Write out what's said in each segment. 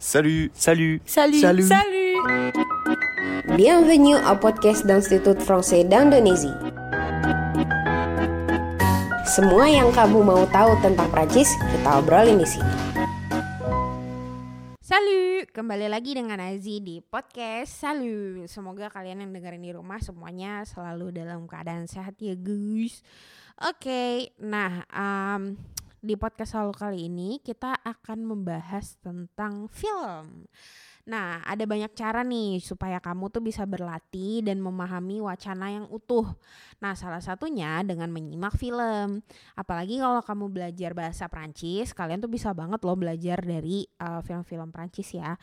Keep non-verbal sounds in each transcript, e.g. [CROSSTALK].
Salut, salut, Salut. salut. Salut. Bienvenue au podcast d'Institut Français d'Indonésie. Semua yang kamu mau tahu tentang Prancis, kita obrolin di sini. Salut, kembali lagi dengan Azi di podcast Salut. Semoga kalian yang dengerin di rumah semuanya selalu dalam keadaan sehat ya guys. Oke, nah um, di podcast Salut kali ini kita akan membahas tentang film. Nah, ada banyak cara nih supaya kamu tuh bisa berlatih dan memahami wacana yang utuh. Nah, salah satunya dengan menyimak film. Apalagi kalau kamu belajar bahasa Prancis, kalian tuh bisa banget loh belajar dari uh, film-film Prancis ya.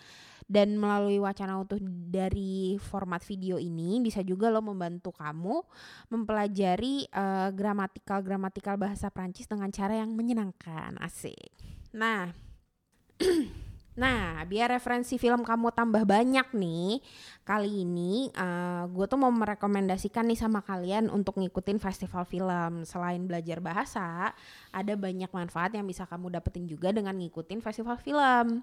Dan melalui wacana utuh dari format video ini bisa juga lo membantu kamu mempelajari uh, gramatikal-gramatikal bahasa Prancis dengan cara yang menyenangkan. Asik. Nah, [CLEARS THROAT] Nah, biar referensi film kamu tambah banyak nih, kali ini uh, gue tuh mau merekomendasikan nih sama kalian untuk ngikutin festival film. Selain belajar bahasa, ada banyak manfaat yang bisa kamu dapetin juga dengan ngikutin festival film.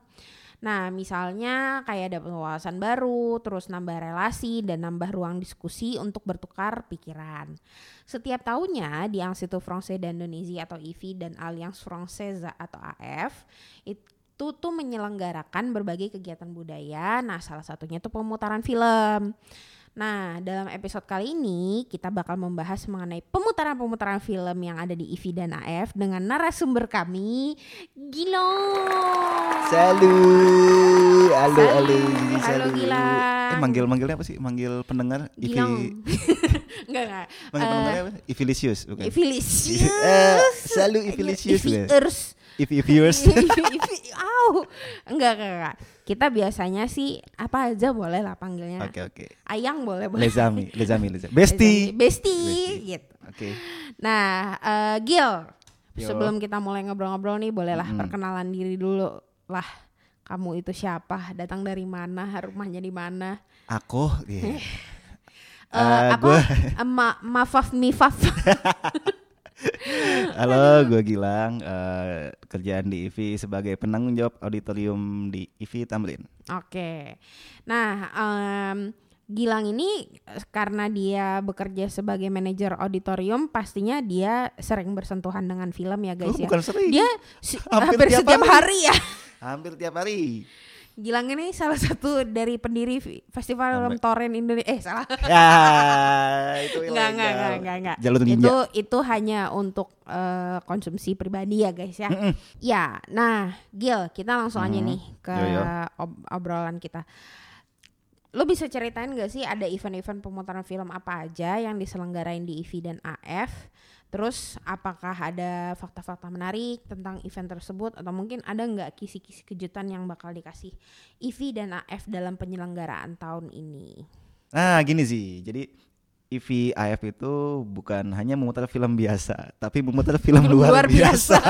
Nah, misalnya kayak dapet wawasan baru, terus nambah relasi dan nambah ruang diskusi untuk bertukar pikiran. Setiap tahunnya di Institut Français d'Indonésie atau IFI dan Alliance Française atau AF itu tuh menyelenggarakan berbagai kegiatan budaya. Nah, salah satunya tuh pemutaran film. Nah, dalam episode kali ini kita bakal membahas mengenai pemutaran-pemutaran film yang ada di IFI dan AF dengan narasumber kami, Gilo. Salut. Halo, halo. Halo. Gilang. Eh manggil manggilnya apa sih? Manggil pendengar Ivi. [LAUGHS] Enggak, enggak. Manggil Eh, pendengarnya apa? Ivilisius, bukan? Ivilisius. Eh, salut Ivilisius. ya? Iviers. Ivi viewers. Au. Enggak, enggak, enggak. Kita biasanya sih apa aja boleh lah panggilnya. Oke, oke. Ayang boleh, boleh. Amis, les amis. Besti. Besti, gitu. Oke. Nah, eh, Gil, Yo. sebelum kita mulai ngobrol-ngobrol nih, bolehlah Mm-mm. perkenalan diri dulu lah. Kamu itu siapa? Datang dari mana? Rumahnya di mana? Aku, iya. [LAUGHS] Eh, Eh, apa? gua- Eh, Ma mafaf mifaf. [LAUGHS] Halo, gue Gilang. eh, kerjaan di IVI sebagai penanggung jawab auditorium di IVI Tamrin. Oke. Nah, em, Gilang ini eh, karena dia bekerja sebagai manajer auditorium, pastinya dia sering bersentuhan dengan film ya guys Oh, ya. bukan sering. Dia [LAUGHS] Hampir hampir, tiap setiap hari. ya. Hampir tiap hari. Gilang ini salah satu dari pendiri Festival Film Toren Indonesia. Eh salah. [LAUGHS] Ya, itu Enggak, enggak, enggak, enggak, enggak. Jalur ninja. Itu itu hanya untuk eh, konsumsi pribadi ya guys ya. Mm-mm. Ya, nah Gil, kita langsung aja Mhm. nih ke Yo, yo. ob- obrolan kita. Lo bisa ceritain gak sih ada event-event pemutaran film apa aja yang diselenggarain di IVI dan AF? Terus apakah ada fakta-fakta menarik tentang event tersebut atau mungkin ada nggak kisi-kisi kejutan yang bakal dikasih IVI dan AF dalam penyelenggaraan tahun ini? Nah, gini sih. Jadi IVIF itu bukan hanya memutar film biasa, tapi memutar film luar, Luar biasa.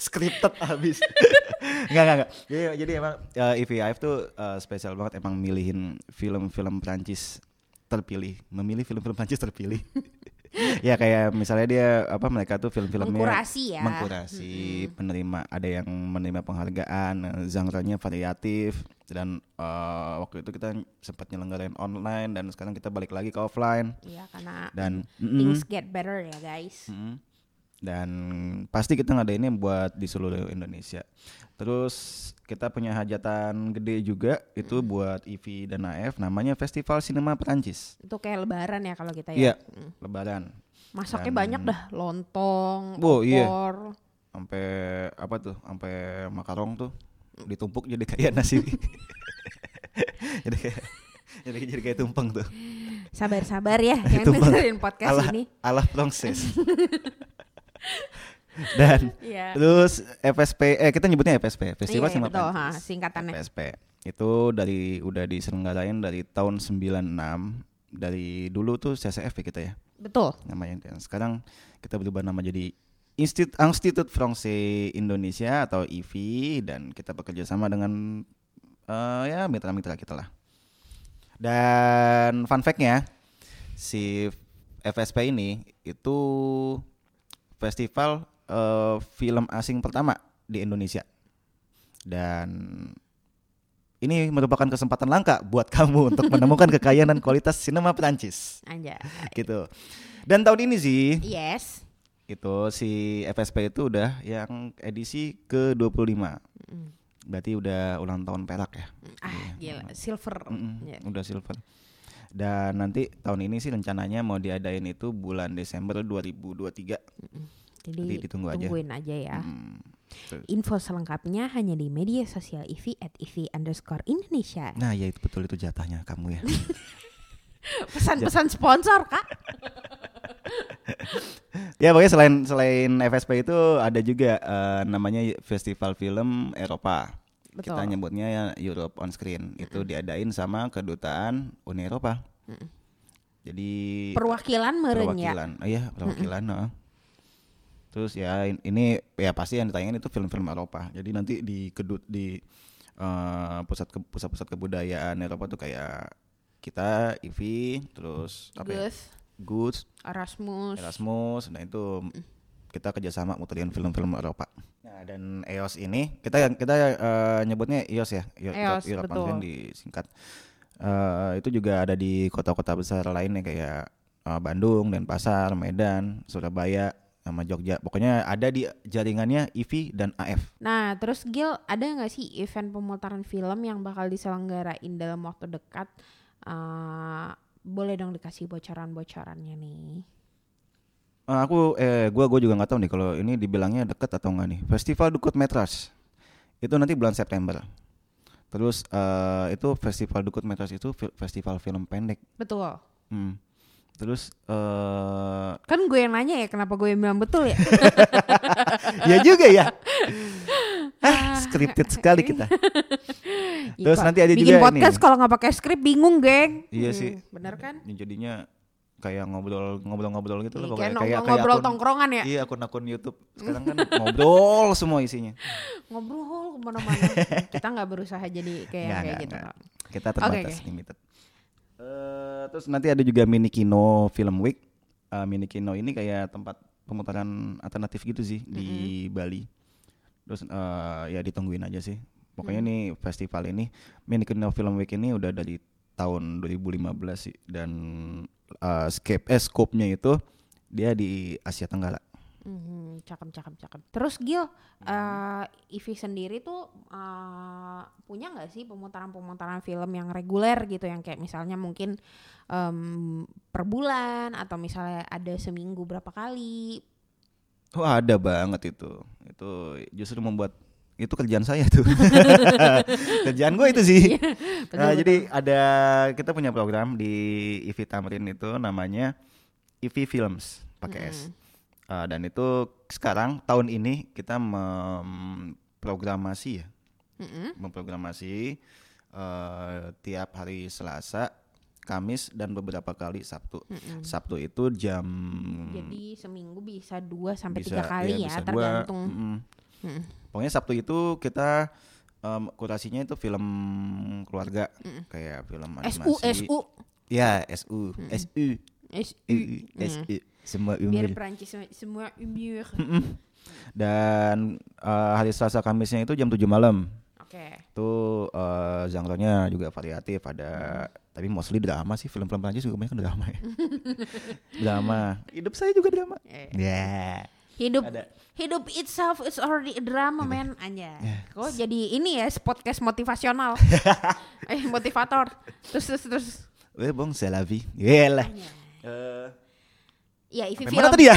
Scripted [LAUGHS] habis. [LAUGHS] enggak, enggak, enggak. Jadi, jadi emang uh, IVIF tuh uh, spesial banget emang milihin film-film Prancis terpilih, memilih film-film Prancis terpilih. [LAUGHS] ya kayak misalnya dia apa mereka tuh film-filmnya Mengkurasi ya. mengkurasi penerima ada yang menerima penghargaan eh, genre-nya variatif dan eh, waktu itu kita sempat nyelenggarain online dan sekarang kita balik lagi ke offline Iya karena dan things mm, get better ya guys. mm, dan pasti kita ngadainnya buat di seluruh Indonesia terus kita punya hajatan gede juga itu buat IVI dan AF namanya Festival Sinema Perancis Itu kayak lebaran ya kalau kita Iya. ya. Mm. Lebaran Masaknya Dan- banyak dah, lontong, Oh, iya. opor. sampai apa tuh sampai makarong tuh ditumpuk jadi kayak nasi [LAUGHS] jadi kayak jadi, jadi kayak tumpeng tuh Sabar-sabar ya [LAUGHS] yang dengerin podcast ala ini. ala Frances [LAUGHS] [LAUGHS] dan Iya. terus FSP eh kita nyebutnya FSP Festival Iya, Sinema betul, ha, singkatannya. FSP itu dari udah diselenggarain dari tahun 96 dari dulu tuh CCF ya kita ya Betul. namanya dan sekarang kita berubah nama jadi Institut Institut Français Indonesia atau IFI dan kita bekerja sama dengan eh, ya mitra-mitra kita lah. Dan fun fact-nya si FSP ini itu festival eh, film asing pertama di Indonesia. Dan ini merupakan kesempatan langka buat [LAUGHS] kamu untuk menemukan kekayaan dan kualitas sinema Prancis Anjay. gitu. Dan tahun ini sih Yes. itu si FSP itu udah yang edisi ke-25. Mm. Berarti udah ulang tahun perak ya. Ah, gila, silver. Mm-mm, Ya. Udah silver. Dan nanti tahun ini sih rencananya mau diadain itu bulan Desember 2023. Jadi Nanti ditunggu aja. tungguin aja ya. Mm. Tuh. Info selengkapnya hanya di media sosial IVI at IVI underscore Indonesia. Nah, ya itu betul itu jatahnya kamu ya. [LAUGHS] Pesan-pesan [LAUGHS] sponsor kak. [LAUGHS] ya pokoknya selain selain FSP itu ada juga eh, namanya Festival Film Eropa. Betul. Kita nyebutnya ya Europe on Screen. Itu diadain sama kedutaan Uni Eropa. Jadi Perwakilan meren ya. perwakilan. Oh iya, perwakilan. heeh. Terus ya in- ini ya pasti yang ditayangin itu film-film Eropa. Jadi nanti di kedut di eh, pusat ke- pusat-pusat kebudayaan Eropa tuh kayak kita IVI, terus apa ya? Goods, Erasmus. Erasmus, nah itu kita kerjasama muterin film-film Eropa. Dan EOS ini kita kita eh, nyebutnya EOS ya, EOS, Europe betul. Disingkat. Eh, itu juga ada di kota-kota besar lainnya kayak eh, Bandung, Denpasar, Medan, Surabaya, sama Jogja. Pokoknya ada di jaringannya IVI dan AF. Nah, terus Gil, ada nggak sih event pemutaran film yang bakal diselenggarain dalam waktu dekat? Eh, boleh dong dikasih bocoran-bocorannya nih. Eh, aku eh gua gua juga nggak tahu nih kalau ini dibilangnya deket atau enggak nih. Festival Dukut Metras. Itu nanti bulan September. Terus eh itu Festival Dukut Metras itu festival film pendek. Betul. Hmm. Terus eh Kan gue yang nanya ya, kenapa gue yang bilang betul ya? [LAUGHS] ya juga ya. ah, scripted sekali kita. [LAUGHS] Terus Pak, nanti ada bikin juga podcast kalau nggak pakai skrip bingung, geng. Iya Hmm, sih. Bener kan? Ini jadinya kayak ngobrol ngobrol-ngobrol gitu loh Iya, kayak pokoknya. ngobrol, ngobrol akun- tongkrongan ya. Iya akun-akun YouTube sekarang kan [LAUGHS] ngobrol semua isinya. Ngobrol ke mana-mana. [LAUGHS] Kita nggak berusaha jadi kayak Nggak, kayak nggak, gitu. kok. Kita terbatas oke. limited. Eh, terus nanti ada juga mini kino film week. Eh, mini kino ini kayak tempat pemutaran alternatif gitu sih di Bali. Terus eh, ya ditungguin aja sih. Pokoknya nih festival ini mini kino film week ini udah dari tahun 2015 sih dan eh, scape eh scope-nya itu dia di Asia Tenggara. Mhm, cakep cakep cakep. Terus Gil, eh Ivi sendiri tuh eh, punya nggak sih pemutaran-pemutaran film yang reguler gitu yang kayak misalnya mungkin em, per bulan atau misalnya ada seminggu berapa kali? Wah ada banget itu. Itu justru membuat itu kerjaan saya tuh. [LAUGHS] kerjaan gue itu sih. betul, Nah, betul. jadi ada kita punya program di IVI Tamrin itu namanya IVI Films pakai S. Uh, dan itu sekarang tahun ini kita memprogramasi ya, memprogramasi uh, tiap hari Selasa, Kamis dan beberapa kali Sabtu. Sabtu itu jam Jadi seminggu bisa dua sampai bisa- tiga kali iya, ya, dua, tergantung. mm-mm. Mm-mm. Pokoknya Sabtu itu kita em, kurasinya itu film keluarga kayak film animasi. SU SU Ya, SU, SU, SU. U, SU, semua Biar umur. Perancis sem- semua umur. Dan eh, hari Selasa Kamisnya itu jam 7 malam. Oke. Itu eh, genre-nya juga variatif, ada tapi mostly drama sih, film-film Prancis juga banyak kan drama ya. [LAUGHS] drama. Hidup saya juga drama. Ya. Hidup Ada. hidup itself is already a drama man aja. Ya. Kok jadi ini ya podcast motivasional. [LAUGHS] eh motivator. Terus terus terus. Eh, bon, c'est la vie. Yelah. Eh, Ya Ivi film. mana tadi ya?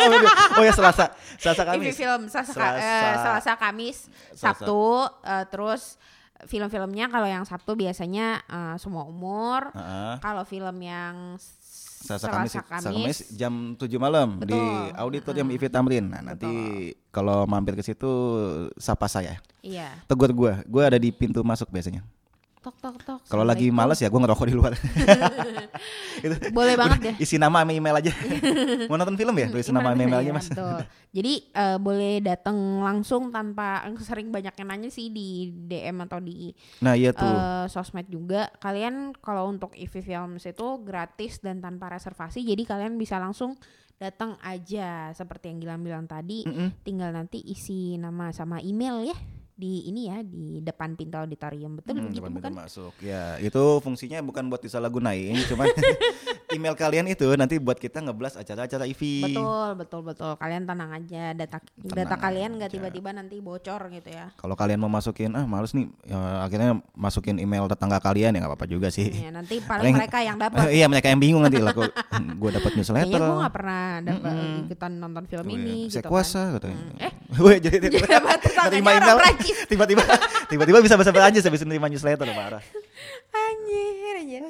[LAUGHS] oh ya Selasa, Selasa Ivi Kamis. film Selasa, eh, Selasa. Selasa Kamis, Selasa. Sabtu, eh, terus film-filmnya kalau yang Sabtu biasanya eh, semua umur. Heeh. Kalau film yang Selasa Kamis, Selasa Selasa Kamis, Kamis jam 7 malam di Betul. auditorium IVI Tamrin. Nah, nanti kalau mampir ke situ sapa saya. iya Tegur gua, gua ada di pintu masuk biasanya. Tok tok tok. Kalau lagi males ya gua ngerokok di luar. [LAUGHS] Itu boleh banget deh. isi nama sama email aja. [LAUGHS] Mau nonton film ya? Tulis nama sama email aja, Iya, Mas. betul. Jadi eh, boleh datang langsung tanpa [LAUGHS] sering banyak yang nanya sih di DM atau di Nah, iya tuh. eh, sosmed juga. Kalian kalau untuk EV Films itu gratis dan tanpa reservasi. Jadi kalian bisa langsung datang aja seperti yang Gilang bilang tadi. Mm-mm. Tinggal nanti isi nama sama email ya. Di ini ya di depan pintu auditorium betul Hmm, begitu bukan? masuk. Ya, itu fungsinya bukan buat disalahgunain, cuman [LAUGHS] email kalian itu nanti buat kita ngeblas acara-acara EV. Betul betul betul. Kalian tenang aja data data Tenang kalian nggak tiba-tiba nanti bocor gitu ya. Kalau kalian mau masukin, ah males nih, ya, akhirnya masukin email tetangga kalian ya nggak apa-apa juga sih. Ya, nanti [LAUGHS] paling mereka yang dapat. [LAUGHS] iya mereka yang bingung nanti lah, kok gue dapat Kayaknya newsletter. gue gak pernah dapat Mm-mm. ikutan nonton film Oh, ini iya. Saya gitu kuasa kan. katanya. Hmm. Eh? Weh, jadi nerima orang email [LAUGHS] Tiba-tiba tiba-tiba bisa bahasa Prancis habis nerima newsletter marah. Anjir, anjir.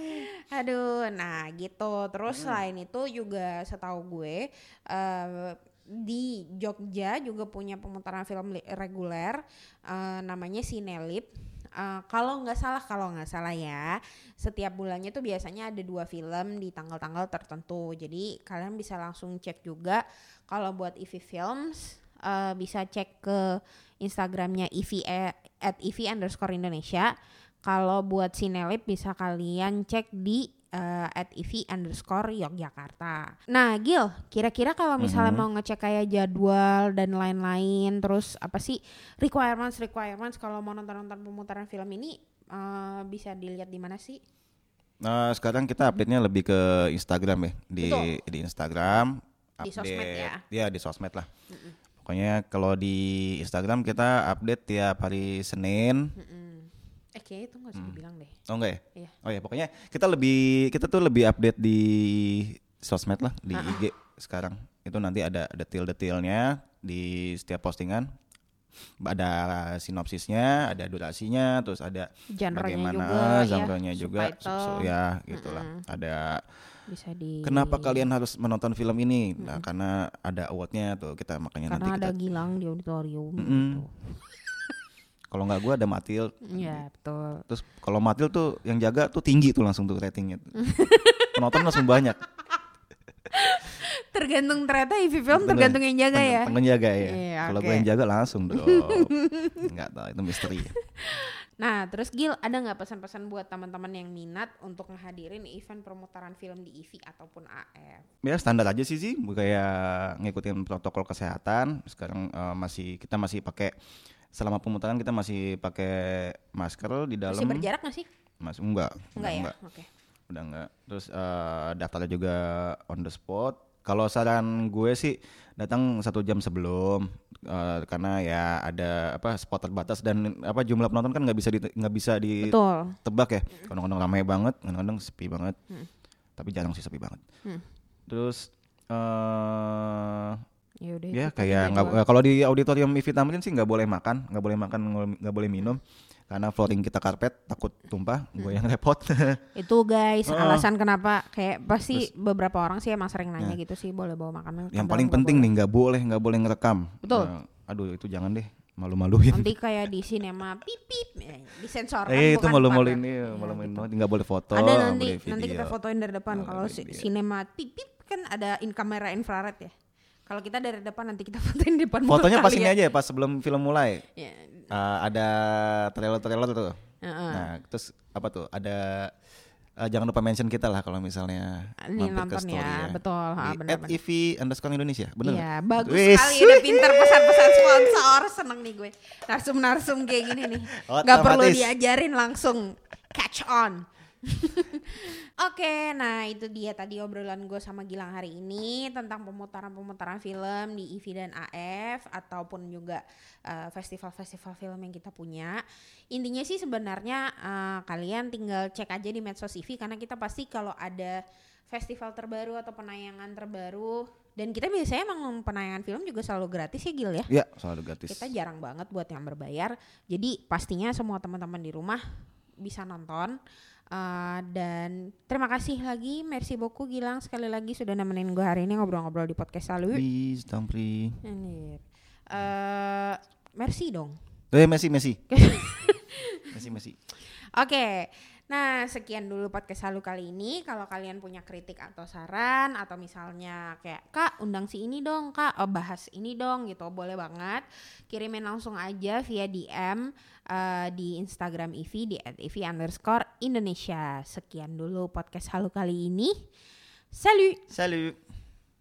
Aduh, nah gitu. Terus selain itu juga setahu gue eh, di Jogja juga punya pemutaran film reguler eh, namanya Sinelip. Eh, kalau nggak salah, kalau nggak salah ya, setiap bulannya tuh biasanya ada dua film di tanggal-tanggal tertentu. Jadi kalian bisa langsung cek juga. Kalau buat EV Films eh, bisa cek ke Instagramnya EV eh, at EV underscore Indonesia. Kalau buat Sinelip bisa kalian cek di eh, at EV underscore Yogyakarta. Nah Gil, kira-kira kalau misalnya Mhm. mau ngecek kayak jadwal dan lain-lain, terus apa sih requirements requirements kalau mau nonton-nonton pemutaran film ini eh, bisa dilihat di mana sih? Nah, sekarang kita update-nya lebih ke Instagram ya. Di Betul. di Instagram Di sosmed ya? Iya, di sosmed lah. Pokoknya kalau di Instagram kita update tiap hari Senin. Mm-mm. Eh kayaknya itu nggak usah dibilang deh. Oh enggak ya? Iya. Oh ya, pokoknya kita lebih kita tuh lebih update di sosmed lah, di IG sekarang. Itu nanti ada detail-detailnya di setiap postingan. Ada sinopsisnya, ada durasinya, terus ada Genre-nya bagaimana juga, ya, genre-nya juga, ya gitulah. Ada Bisa di kenapa kalian harus menonton film ini? Nah, karena ada awardnya tuh kita makanya karena nanti ada kita. Gilang di auditorium Mm-mm. gitu. [LAUGHS] Kalau nggak gua ada Matil. Iya, betul. Terus kalau Matil tuh yang jaga tuh tinggi tuh langsung tuh ratingnya. [LAUGHS] Penonton langsung banyak. Tergantung ternyata EV film tergantung yang jaga ya. Pengen jaga ya. Iya, Kalau oke. gue yang jaga langsung dong. [LAUGHS] Enggak tahu itu misteri. Nah, terus Gil, ada nggak pesan-pesan buat teman-teman yang minat untuk ngehadirin event permutaran film di EV ataupun AF? Ya standar aja sih sih, kayak ngikutin protokol kesehatan. Sekarang eh, masih kita masih pakai selama pemutaran kita masih pakai masker di dalam. Masih berjarak nggak sih? Mas enggak, Enggak ya? enggak. Oke. udah enggak terus eh, daftarnya juga on the spot kalau saran gue sih datang satu jam sebelum eh, karena ya ada apa spot terbatas dan apa jumlah penonton kan nggak bisa di, nggak bisa ditebak ya kadang-kadang ramai banget kadang-kadang sepi banget Hmm. tapi jarang sih sepi banget Hmm. terus eh Ya udah. ya ikutin kayak nggak kalau di auditorium IFI Tamrin sih nggak boleh makan nggak boleh makan nggak boleh minum karena flooring kita karpet takut tumpah gue yang repot [LAUGHS] Itu guys, Heeh. alasan kenapa kayak pasti beberapa orang sih emang sering nanya gitu sih boleh bawa makanan. yang paling penting boleh. nih nggak boleh nggak boleh ngerekam Betul. Nah, aduh itu jangan deh malu-maluin Nanti kayak di sinema pip pip eh, disensor kan, eh itu malu-maluin bukan. nih Iya, malu-maluin gitu. banget nggak boleh foto ada nanti boleh nanti kita fotoin dari depan kalau sinema pip pip kan ada in kamera infrared ya kalau kita dari depan nanti kita [LAUGHS] fotoin di depan fotonya pas ini kalian. aja ya pas sebelum film mulai ya. Eh, ada trailer-trailer tuh Heeh. nah terus apa tuh ada eh, jangan lupa mention kita lah kalau misalnya Ini mampir ke story ya, betul, ha, Di benar-benar. @ev underscore Indonesia bener Iya, bagus Wis. sekali udah pinter pesan-pesan sponsor. Seneng nih gue. Narsum-narsum kayak gini nih. Gak perlu diajarin langsung catch on. [LAUGHS] Oke, nah itu dia tadi obrolan gue sama Gilang hari ini tentang pemutaran-pemutaran film di IVI dan AF ataupun juga eh, festival-festival film yang kita punya. Intinya sih sebenarnya eh, kalian tinggal cek aja di medsos IVI karena kita pasti kalau ada festival terbaru atau penayangan terbaru dan kita biasanya emang penayangan film juga selalu gratis ya Gil ya. ya selalu gratis Kita jarang banget buat yang berbayar. Jadi pastinya semua teman-teman di rumah bisa nonton. Uh, dan terima kasih lagi Merci beaucoup Gilang sekali lagi sudah nemenin gue hari ini ngobrol-ngobrol di podcast Salu. please Tampri Anjir. Eh, merci dong. eh Messi Messi [LAUGHS] Messi Messi Oke, nah sekian dulu podcast Salu kali ini. Kalau kalian punya kritik atau saran atau misalnya kayak kak undang si ini dong kak, oh, bahas ini dong gitu, boleh banget. Kirimin langsung aja via DM eh, di Instagram Ivi di @ivi underscore Indonesia. Sekian dulu podcast Salu kali ini. Salut. salut